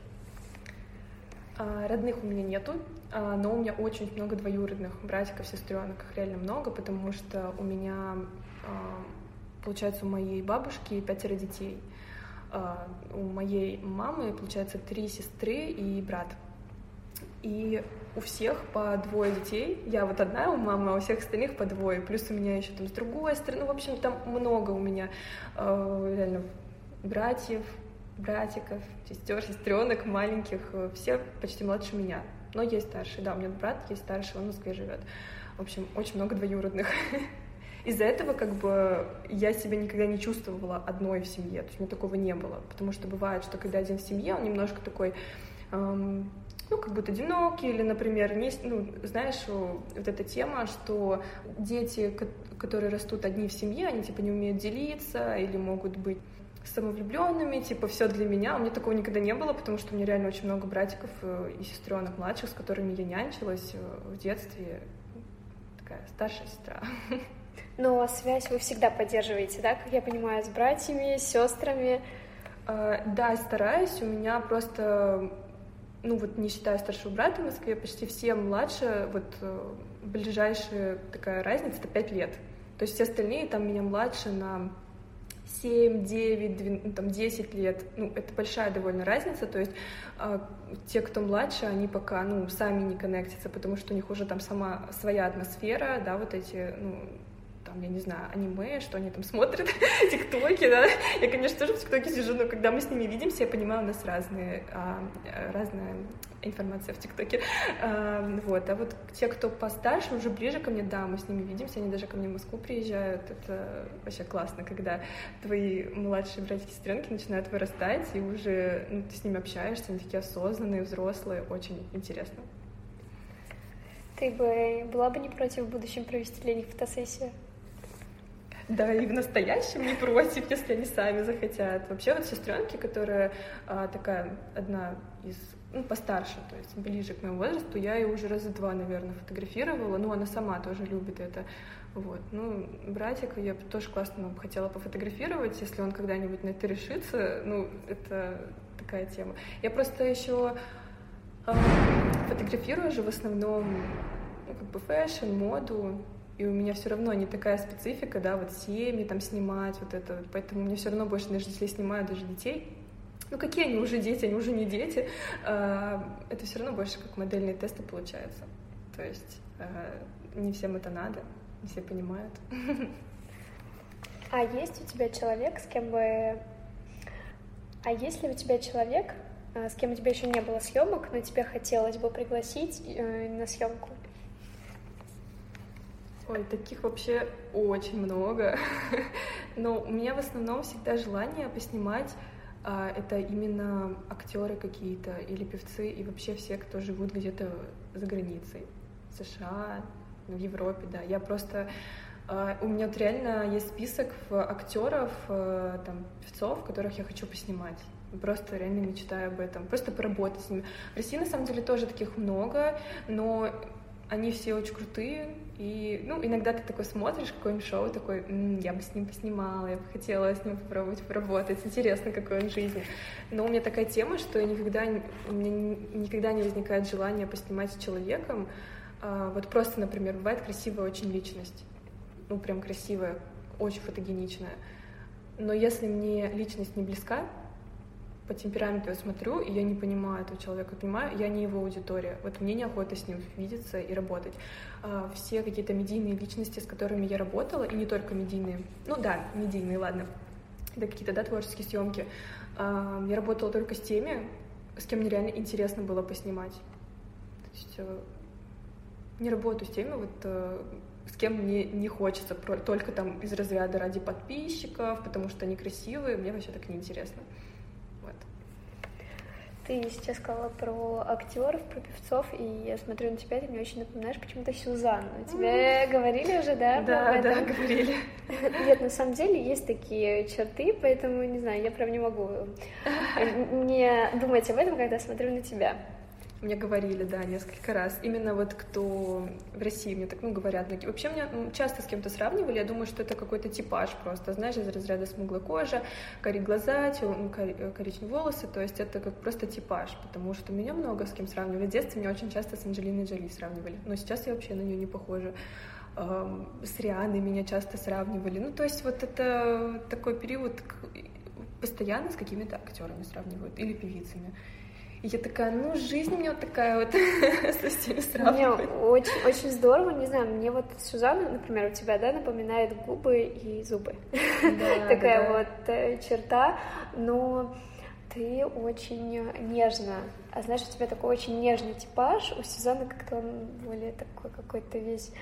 А, родных у меня нету, а, но у меня очень много двоюродных братиков, сестренок, их реально много, потому что у меня, а, получается, у моей бабушки пятеро детей. У моей мамы, получается, три сестры и брат. И у всех по двое детей. Я вот одна у мамы, а у всех остальных по двое. Плюс у меня еще там с другой стороны. Ну, в общем, там много у меня реально братьев, братиков, сестер, сестренок маленьких, все почти младше меня. Но есть старший, да, у меня брат есть старший, он в Москве живет. В общем, очень много двоюродных. Из-за этого как бы я себя никогда не чувствовала одной в семье, то есть у меня такого не было, потому что бывает, что когда один в семье, он немножко такой, эм, ну, как будто одинокий, или, например, не, ну, знаешь, вот эта тема, что дети, которые растут одни в семье, они типа не умеют делиться или могут быть самовлюбленными, типа все для меня. У меня такого никогда не было, потому что у меня реально очень много братиков э, и сестренок младших, с которыми я нянчилась э, в детстве. Такая старшая сестра. Но связь вы всегда поддерживаете, да, как я понимаю, с братьями, с сестрами? Uh, да, стараюсь. У меня просто, ну вот не считая старшего брата в Москве, почти все младше, вот ближайшая такая разница — это 5 лет. То есть все остальные там меня младше на 7, 9, 12, там, 10 лет, ну, это большая довольно разница, то есть э, те, кто младше, они пока, ну, сами не коннектятся, потому что у них уже там сама своя атмосфера, да, вот эти, ну, там, я не знаю, аниме, что они там смотрят, тиктоки, да. Я, конечно, тоже в тиктоке сижу, но когда мы с ними видимся, я понимаю, у нас разные, а, разная информация в ТикТоке. А, вот. А вот те, кто постарше, уже ближе ко мне, да, мы с ними видимся, они даже ко мне в Москву приезжают. Это вообще классно, когда твои младшие братья и сестренки начинают вырастать, и уже ну, ты с ними общаешься, они такие осознанные, взрослые, очень интересно. Ты бы была бы не против в будущем провести для них фотосессию? Да, и в настоящем не против, если они сами захотят. Вообще вот сестренки, которая а, такая одна из ну, постарше, то есть ближе к моему возрасту, я ее уже раза два, наверное, фотографировала. Ну, она сама тоже любит это. Вот. Ну, братика я тоже классно хотела пофотографировать, если он когда-нибудь на это решится. Ну, это такая тема. Я просто еще э, фотографирую же в основном ну, как бы fashion, моду, и у меня все равно не такая специфика, да, вот семьи там снимать, вот это, поэтому мне все равно больше, даже если снимаю даже детей, ну какие они уже дети, они уже не дети, а, это все равно больше как модельные тесты получается. То есть а, не всем это надо, не все понимают. А есть у тебя человек, с кем бы... А есть ли у тебя человек, а, с кем у тебя еще не было съемок, но тебе хотелось бы пригласить э, на съемку? Ой, таких вообще очень много. Но у меня в основном всегда желание поснимать а, это именно актеры какие-то или певцы и вообще все, кто живут где-то за границей. В США, в Европе, да. Я просто а, у меня вот реально есть список актеров, а, там, певцов, которых я хочу поснимать. Просто реально мечтаю об этом. Просто поработать с ними. В России, на самом деле, тоже таких много, но они все очень крутые, и, ну, иногда ты такой смотришь какое-нибудь шоу, такой, М, я бы с ним поснимала, я бы хотела с ним попробовать поработать, интересно, какой он в жизни. Но у меня такая тема, что я никогда, у меня никогда не возникает желания поснимать с человеком. А, вот просто, например, бывает красивая очень личность, ну, прям красивая, очень фотогеничная. Но если мне личность не близка, по темпераменту я смотрю, и я не понимаю этого человека, понимаю, я не его аудитория. Вот мне неохота с ним видеться и работать. А, все какие-то медийные личности, с которыми я работала, и не только медийные, ну да, медийные, ладно, это какие-то, да, творческие съемки, а, я работала только с теми, с кем мне реально интересно было поснимать. То есть э, не работаю с теми, вот э, с кем мне не хочется, только там из разряда ради подписчиков, потому что они красивые, мне вообще так неинтересно. Ты сейчас сказала про актеров, про певцов, и я смотрю на тебя, ты мне очень напоминаешь почему-то Сюзанну. Тебе говорили уже, да? Да, да, говорили. Нет, на самом деле есть такие черты, поэтому, не знаю, я прям не могу не думать об этом, когда смотрю на тебя. Мне говорили, да, несколько раз. Именно вот кто в России мне так, ну, говорят. Вообще меня часто с кем-то сравнивали, я думаю, что это какой-то типаж просто, знаешь, из разряда смуглая кожа, кори глаза, ну, коричневые волосы, то есть это как просто типаж, потому что меня много с кем сравнивали. В детстве меня очень часто с Анджелиной Джоли сравнивали, но сейчас я вообще на нее не похожа. С Рианой меня часто сравнивали. Ну, то есть вот это такой период, постоянно с какими-то актерами сравнивают или певицами. И я такая, ну, жизнь у меня вот такая вот со всеми сравнивает. Мне очень, очень здорово, не знаю, мне вот Сюзанна, например, у тебя, да, напоминает губы и зубы. Да, такая да. вот э, черта, но ты очень нежно, а знаешь, у тебя такой очень нежный типаж, у Сюзанны как-то он более такой какой-то весь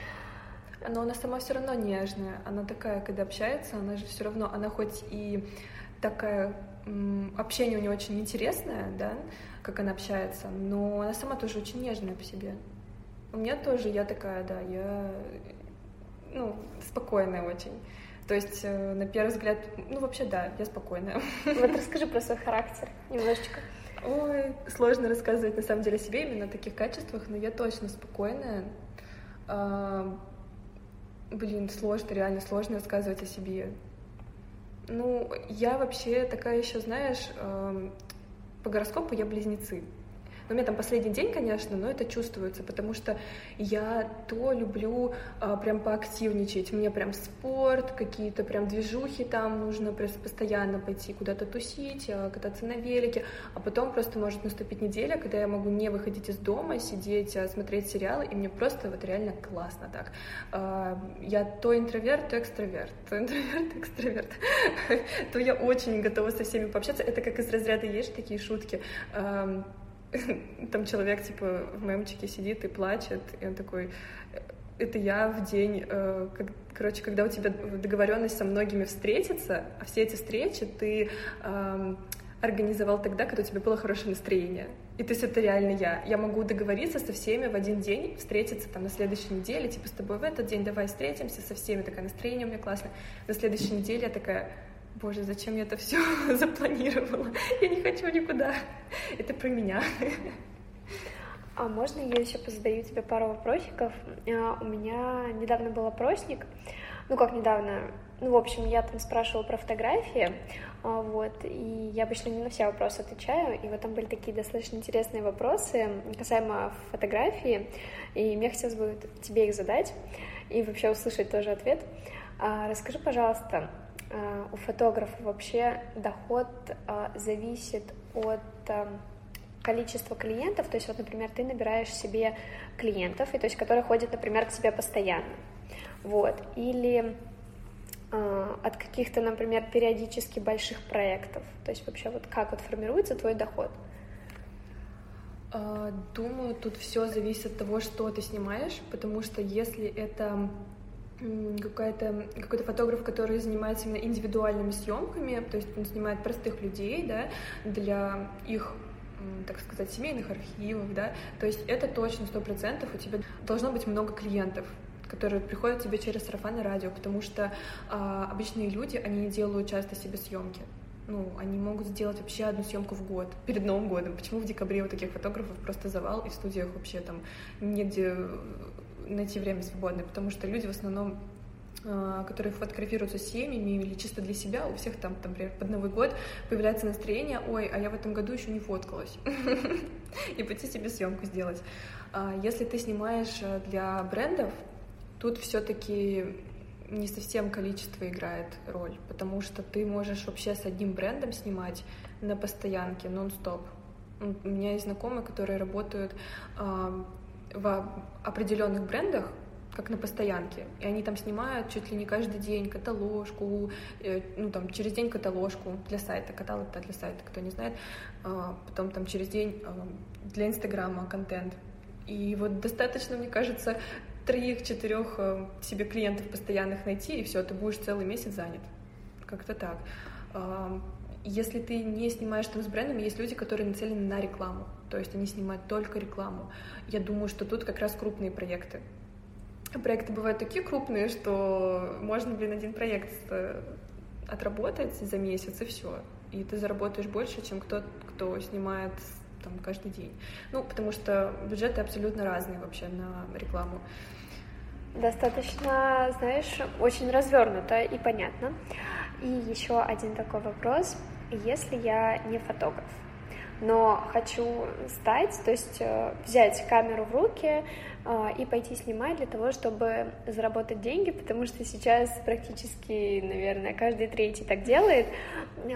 но она сама все равно нежная. Она такая, когда общается, она же все равно, она хоть и такая общение у нее очень интересное, да, как она общается, но она сама тоже очень нежная по себе. У меня тоже, я такая, да, я, ну, спокойная очень. То есть, э, на первый взгляд, ну, вообще, да, я спокойная. Вот расскажи про свой характер немножечко. Ой, сложно рассказывать, на самом деле, себе именно о таких качествах, но я точно спокойная. А, блин, сложно, реально сложно рассказывать о себе. Ну, я вообще такая еще, знаешь, эм, по гороскопу я близнецы. У меня там последний день, конечно, но это чувствуется, потому что я то люблю а, прям поактивничать. Мне прям спорт, какие-то прям движухи там нужно постоянно пойти куда-то тусить, а, кататься на велике. А потом просто может наступить неделя, когда я могу не выходить из дома, сидеть, а, смотреть сериалы, и мне просто вот реально классно так. А, я то интроверт, то экстраверт, то интроверт, то экстраверт. То я очень готова со всеми пообщаться. Это как из разряда есть такие шутки там человек, типа, в мемчике сидит и плачет, и он такой, это я в день, э, как, короче, когда у тебя договоренность со многими встретиться, а все эти встречи ты э, организовал тогда, когда у тебя было хорошее настроение. И то есть это реально я. Я могу договориться со всеми в один день, встретиться там на следующей неделе, типа с тобой в этот день давай встретимся со всеми, такое настроение у меня классное. На следующей неделе я такая, боже, зачем я это все запланировала? Я не хочу никуда. Это про меня. А можно я еще позадаю тебе пару вопросиков? А, у меня недавно был опросник, ну как недавно, ну, в общем, я там спрашивала про фотографии, а, вот, и я обычно не на все вопросы отвечаю, и вот там были такие достаточно интересные вопросы касаемо фотографии, и мне хотелось бы тебе их задать и вообще услышать тоже ответ. А, расскажи, пожалуйста, Э, у фотографа вообще доход э, зависит от э, количества клиентов, то есть вот, например, ты набираешь себе клиентов, и то есть которые ходят, например, к тебе постоянно, вот, или от каких-то, например, периодически больших проектов, то есть вообще вот как вот формируется твой доход? Думаю, тут все зависит от того, что ты снимаешь, потому что если это какой-то какой-то фотограф, который занимается именно индивидуальными съемками, то есть он снимает простых людей, да, для их так сказать, семейных архивов, да, то есть это точно сто процентов у тебя должно быть много клиентов, которые приходят тебе через сарафанное радио, потому что а, обычные люди, они не делают часто себе съемки. Ну, они могут сделать вообще одну съемку в год, перед Новым годом. Почему в декабре у таких фотографов просто завал, и в студиях вообще там негде найти время свободное, потому что люди в основном а, которые фотографируются с семьями или чисто для себя, у всех там, например, под Новый год появляется настроение, ой, а я в этом году еще не фоткалась, и пойти себе съемку сделать. А если ты снимаешь э, для брендов, тут все-таки не совсем количество играет роль, потому что ты можешь вообще с одним брендом снимать на постоянке, нон-стоп. У меня есть знакомые, которые работают в определенных брендах, как на постоянке, и они там снимают чуть ли не каждый день каталожку, э, ну там через день каталожку для сайта, каталог для сайта, кто не знает, а, потом там через день а, для Инстаграма контент. И вот достаточно, мне кажется, троих-четырех э, себе клиентов постоянных найти, и все, ты будешь целый месяц занят. Как-то так. Если ты не снимаешь там с брендами, есть люди, которые нацелены на рекламу то есть они снимают только рекламу. Я думаю, что тут как раз крупные проекты. Проекты бывают такие крупные, что можно, блин, один проект э, отработать за месяц и все. И ты заработаешь больше, чем кто, кто снимает там каждый день. Ну, потому что бюджеты абсолютно разные вообще на рекламу. Достаточно, знаешь, очень развернуто и понятно. И еще один такой вопрос. Если я не фотограф, но хочу стать, то есть э, взять камеру в руки э, и пойти снимать для того, чтобы заработать деньги, потому что сейчас практически, наверное, каждый третий так делает.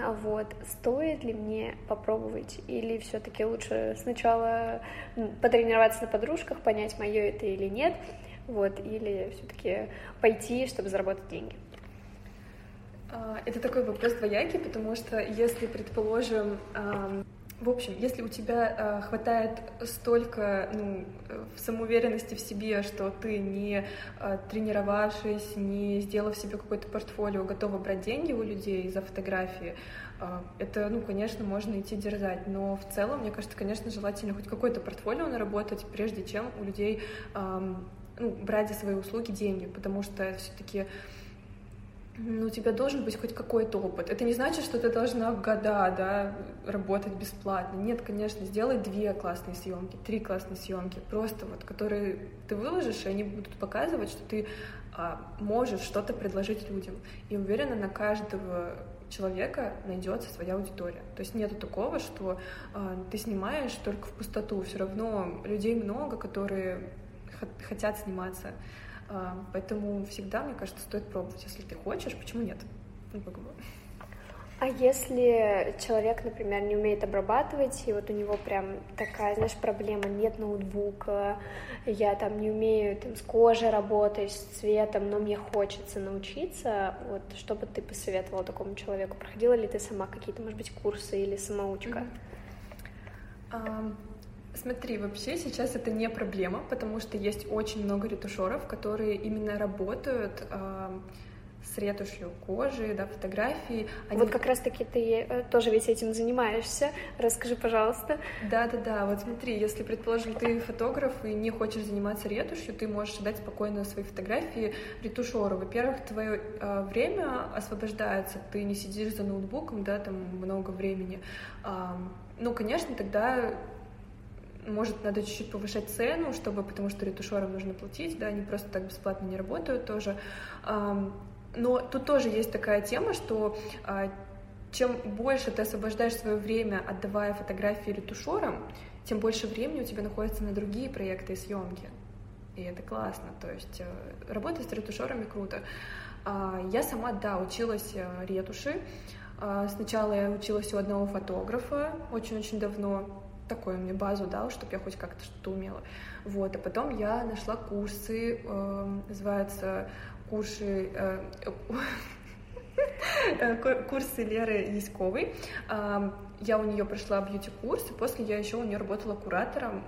А вот стоит ли мне попробовать или все-таки лучше сначала потренироваться на подружках, понять, мое это или нет, вот, или все-таки пойти, чтобы заработать деньги? А, это такой вопрос двоякий, потому что если, предположим, в общем, если у тебя э, хватает столько ну, самоуверенности в себе, что ты не э, тренировавшись, не сделав себе какое-то портфолио, готова брать деньги у людей за фотографии, э, это, ну, конечно, можно идти дерзать. Но в целом, мне кажется, конечно, желательно хоть какое-то портфолио наработать, прежде чем у людей э, ну, брать за свои услуги деньги, потому что все-таки ну, у тебя должен быть хоть какой-то опыт. Это не значит, что ты должна года, да, работать бесплатно. Нет, конечно, сделай две классные съемки, три классные съемки, просто вот, которые ты выложишь, и они будут показывать, что ты а, можешь что-то предложить людям. И уверена, на каждого человека найдется своя аудитория. То есть нету такого, что а, ты снимаешь только в пустоту. Все равно людей много, которые хотят сниматься. А, поэтому всегда, мне кажется, стоит пробовать. Если ты хочешь, почему нет? Ну, как бы. А если человек, например, не умеет обрабатывать, и вот у него прям такая, знаешь, проблема, нет ноутбука, я там не умею там, с кожей работать, с цветом, но мне хочется научиться, вот что бы ты посоветовала такому человеку? Проходила ли ты сама какие-то, может быть, курсы или самоучка? Mm-hmm. Um... Смотри, вообще сейчас это не проблема, потому что есть очень много ретушеров, которые именно работают э, с ретушью кожи, да, фотографии. Они... Вот как раз-таки ты э, тоже ведь этим занимаешься. Расскажи, пожалуйста. Да-да-да, вот смотри, если, предположим, ты фотограф и не хочешь заниматься ретушью, ты можешь дать спокойно свои фотографии ретушеру. Во-первых, твое э, время освобождается, ты не сидишь за ноутбуком, да, там много времени. Э, ну, конечно, тогда может, надо чуть-чуть повышать цену, чтобы, потому что ретушерам нужно платить, да, они просто так бесплатно не работают тоже. Но тут тоже есть такая тема, что а, чем больше ты освобождаешь свое время, отдавая фотографии ретушерам, тем больше времени у тебя находится на другие проекты и съемки. И это классно. То есть э, работать с ретушерами круто. А, я сама, да, училась э, ретуши. А, сначала я училась у одного фотографа очень-очень давно такую мне базу дал, чтобы я хоть как-то что-то умела. Вот, а потом я нашла курсы, э, называются курсы, э, курсы Леры Яськовой. Я у нее прошла бьюти-курс, и после я еще у нее работала куратором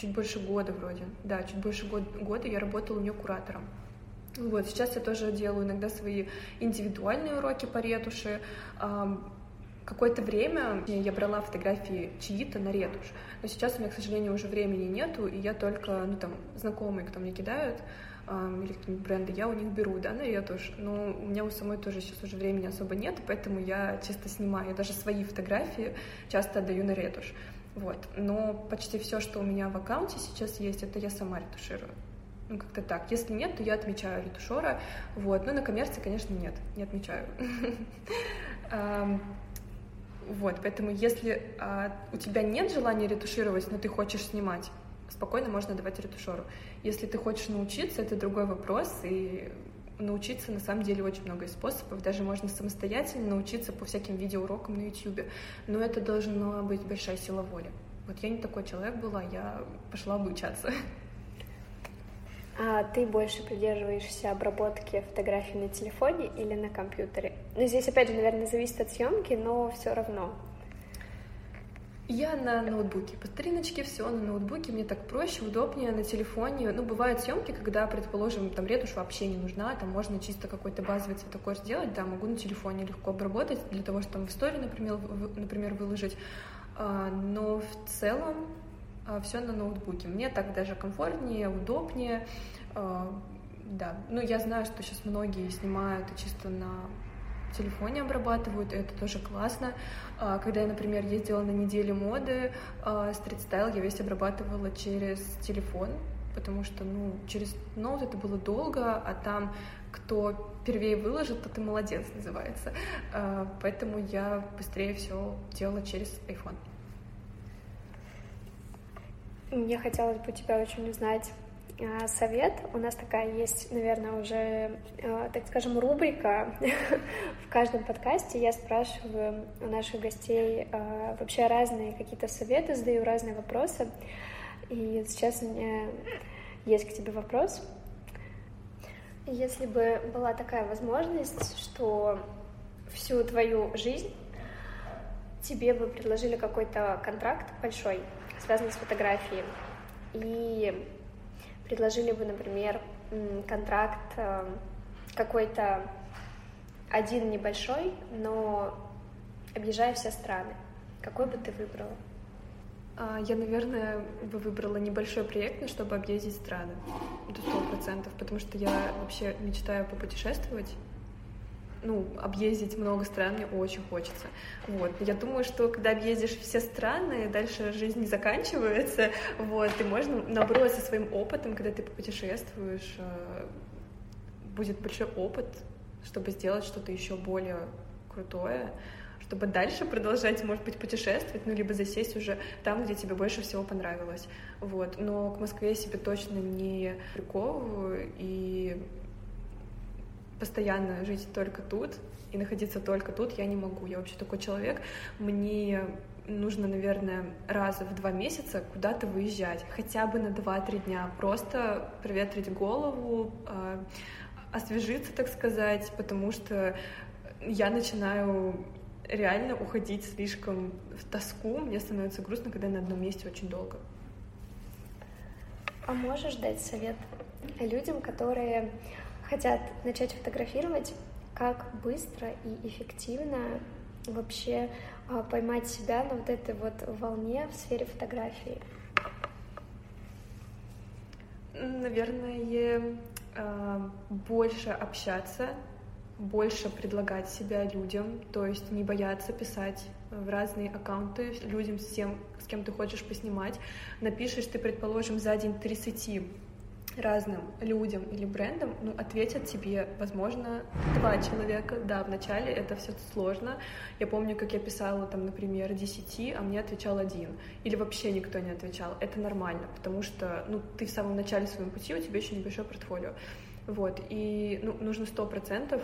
чуть больше года вроде. Да, чуть больше год, года я работала у нее куратором. Вот, сейчас я тоже делаю иногда свои индивидуальные уроки по ретуши. Какое-то время я брала фотографии чьи-то на ретушь, но сейчас у меня, к сожалению, уже времени нету, и я только, ну, там, знакомые, кто мне кидают, или какие-нибудь бренды, я у них беру, да, на ретушь, но у меня у самой тоже сейчас уже времени особо нет, поэтому я чисто снимаю, я даже свои фотографии часто отдаю на ретушь, вот, но почти все, что у меня в аккаунте сейчас есть, это я сама ретуширую. Ну, как-то так. Если нет, то я отмечаю ретушера. Вот. Но на коммерции, конечно, нет. Не отмечаю. Вот, поэтому если а, у тебя нет желания ретушировать, но ты хочешь снимать, спокойно можно давать ретушеру. Если ты хочешь научиться, это другой вопрос, и научиться на самом деле очень много способов. Даже можно самостоятельно научиться по всяким видеоурокам на YouTube. Но это должна быть большая сила воли. Вот я не такой человек была, я пошла обучаться. А ты больше придерживаешься обработки фотографий на телефоне или на компьютере? Ну, здесь, опять же, наверное, зависит от съемки, но все равно. Я на ноутбуке. По стариночке все на ноутбуке. Мне так проще, удобнее на телефоне. Ну, бывают съемки, когда, предположим, там ретушь вообще не нужна, там можно чисто какой-то базовый цветокор сделать, да, могу на телефоне легко обработать для того, чтобы там в истории, например, например выложить. А, но в целом все на ноутбуке. Мне так даже комфортнее, удобнее. А, да, ну я знаю, что сейчас многие снимают чисто на телефоне обрабатывают, и это тоже классно. А, когда я, например, ездила на неделю моды, стрит-стайл я весь обрабатывала через телефон, потому что, ну, через ноут это было долго, а там кто первее выложит, тот и молодец называется. А, поэтому я быстрее все делала через iPhone. Мне хотелось бы тебя очень узнать а, совет. У нас такая есть, наверное, уже, а, так скажем, рубрика в каждом подкасте. Я спрашиваю у наших гостей вообще разные какие-то советы, задаю разные вопросы. И сейчас у меня есть к тебе вопрос. Если бы была такая возможность, что всю твою жизнь тебе бы предложили какой-то контракт большой, связанный с фотографией, и предложили бы, например, контракт э, какой-то один небольшой, но объезжая все страны, какой бы ты выбрала? А, я, наверное, бы выбрала небольшой проект, чтобы объездить страны. Это сто процентов, потому что я вообще мечтаю попутешествовать. Ну, объездить много стран мне очень хочется. Вот. Я думаю, что когда объездишь все страны, дальше жизнь не заканчивается. Вот. И можно, наоборот, со своим опытом, когда ты попутешествуешь, э, будет большой опыт, чтобы сделать что-то еще более крутое чтобы дальше продолжать, может быть, путешествовать, ну, либо засесть уже там, где тебе больше всего понравилось. Вот. Но к Москве я себе точно не приковываю, и постоянно жить только тут и находиться только тут я не могу. Я вообще такой человек. Мне нужно, наверное, раз в два месяца куда-то выезжать, хотя бы на два-три дня, просто проветрить голову, э, освежиться, так сказать, потому что я начинаю реально уходить слишком в тоску. Мне становится грустно, когда я на одном месте очень долго. А можешь дать совет людям, которые хотят начать фотографировать, как быстро и эффективно вообще а, поймать себя на вот этой вот волне в сфере фотографии? Наверное, а, больше общаться больше предлагать себя людям, то есть не бояться писать в разные аккаунты людям, с тем, с кем ты хочешь поснимать. Напишешь ты, предположим, за день 30 разным людям или брендам, ну, ответят тебе, возможно, два человека. Да, вначале это все сложно. Я помню, как я писала, там, например, 10, а мне отвечал один. Или вообще никто не отвечал. Это нормально, потому что, ну, ты в самом начале своего пути, у тебя еще небольшое портфолио. Вот, и ну, нужно сто процентов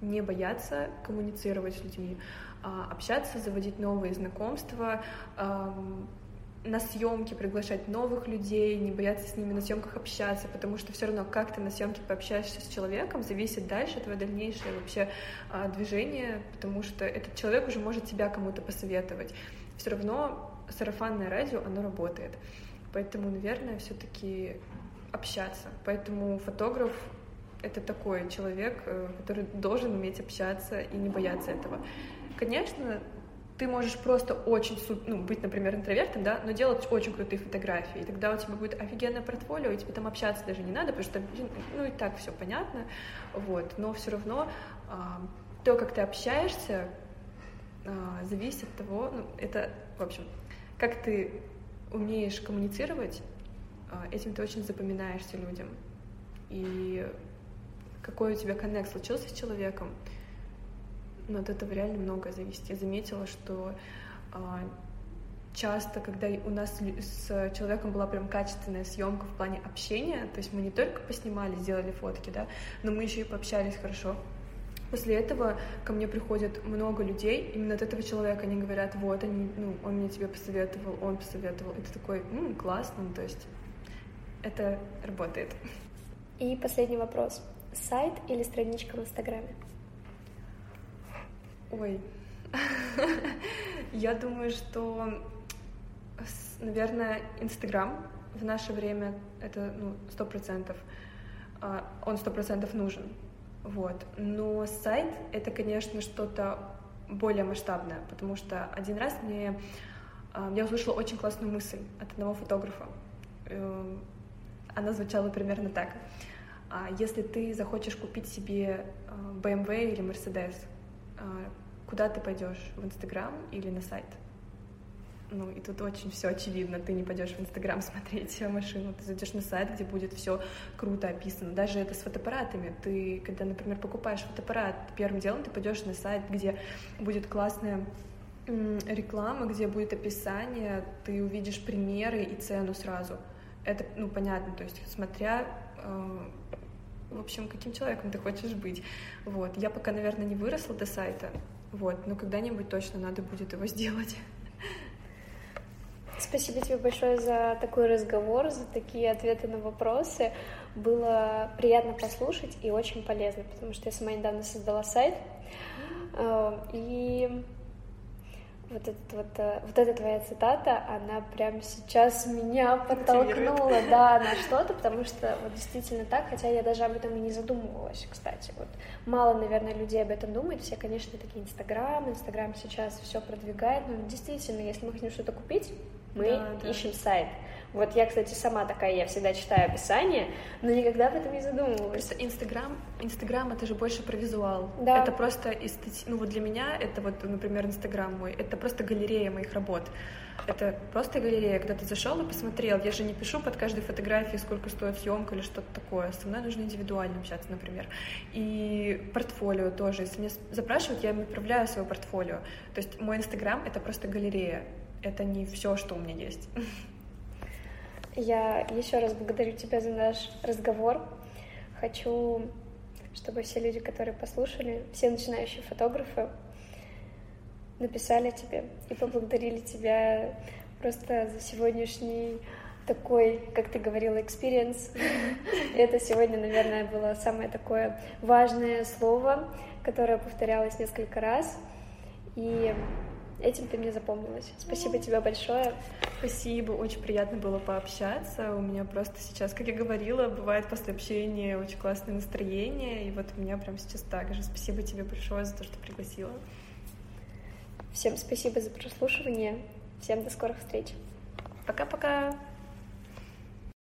не бояться коммуницировать с людьми, а, общаться, заводить новые знакомства, на съемки приглашать новых людей, не бояться с ними на съемках общаться, потому что все равно как ты на съемке пообщаешься с человеком, зависит дальше твое дальнейшее вообще а, движение, потому что этот человек уже может тебя кому-то посоветовать. Все равно сарафанное радио, оно работает. Поэтому, наверное, все-таки общаться. Поэтому фотограф — это такой человек, э, который должен уметь общаться и не бояться этого. Конечно, ты можешь просто очень, ну, быть, например, интровертом, да, но делать очень крутые фотографии. И тогда у тебя будет офигенное портфолио, и тебе там общаться даже не надо, потому что, ну, и так все понятно, вот. Но все равно а, то, как ты общаешься, а, зависит от того, ну, это, в общем, как ты умеешь коммуницировать, а, этим ты очень запоминаешься людям. И какой у тебя коннект случился с человеком, но от этого реально многое зависит. Я заметила, что а, часто, когда у нас с человеком была прям качественная съемка в плане общения, то есть мы не только поснимали, сделали фотки, да, но мы еще и пообщались хорошо. После этого ко мне приходит много людей, именно от этого человека они говорят, вот они, ну, он мне тебе посоветовал, он посоветовал. Это такой, м, классно, то есть это работает. И последний вопрос. Сайт или страничка в Инстаграме? Ой, я думаю, что, наверное, Инстаграм в наше время это ну сто процентов, а, он сто процентов нужен, вот. Но сайт это, конечно, что-то более масштабное, потому что один раз мне а, я услышала очень классную мысль от одного фотографа. Эм, она звучала примерно так. А, если ты захочешь купить себе BMW или Mercedes, куда ты пойдешь, в Инстаграм или на сайт. Ну, и тут очень все очевидно. Ты не пойдешь в Инстаграм смотреть машину, ты зайдешь на сайт, где будет все круто описано. Даже это с фотоаппаратами. Ты, когда, например, покупаешь фотоаппарат, первым делом ты пойдешь на сайт, где будет классная реклама, где будет описание, ты увидишь примеры и цену сразу. Это, ну, понятно, то есть смотря э, в общем, каким человеком ты хочешь быть. Вот. Я пока, наверное, не выросла до сайта, вот, но когда-нибудь точно надо будет его сделать. Спасибо тебе большое за такой разговор, за такие ответы на вопросы. Было приятно послушать и очень полезно, потому что я сама недавно создала сайт. Э, и вот, этот, вот, э, вот эта твоя цитата, она прямо сейчас меня подтолкнула, да, на что-то, потому что вот действительно так, хотя я даже об этом и не задумывалась, кстати. Вот мало, наверное, людей об этом думают, все, конечно, такие Инстаграм, Инстаграм сейчас все продвигает, но действительно, если мы хотим что-то купить, мы да, да. ищем сайт. Вот я, кстати, сама такая, я всегда читаю описание, но никогда об этом не задумывалась. Инстаграм, Инстаграм это же больше про визуал. Да. Это просто эстети... ну вот для меня это вот, например, Инстаграм мой, это просто галерея моих работ. Это просто галерея, когда ты зашел и посмотрел. Я же не пишу под каждой фотографией, сколько стоит съемка или что-то такое. Со мной нужно индивидуально общаться, например. И портфолио тоже. Если меня запрашивают, я им отправляю свое портфолио. То есть мой Инстаграм — это просто галерея. Это не все, что у меня есть. Я еще раз благодарю тебя за наш разговор. Хочу, чтобы все люди, которые послушали, все начинающие фотографы, написали тебе и поблагодарили тебя просто за сегодняшний такой, как ты говорила, experience. Это сегодня, наверное, было самое такое важное слово, которое повторялось несколько раз. И Этим ты мне запомнилась. Спасибо тебе большое. Спасибо, очень приятно было пообщаться. У меня просто сейчас, как я говорила, бывает после общения очень классное настроение, и вот у меня прям сейчас так же. Спасибо тебе большое за то, что пригласила. Всем спасибо за прослушивание. Всем до скорых встреч. Пока-пока.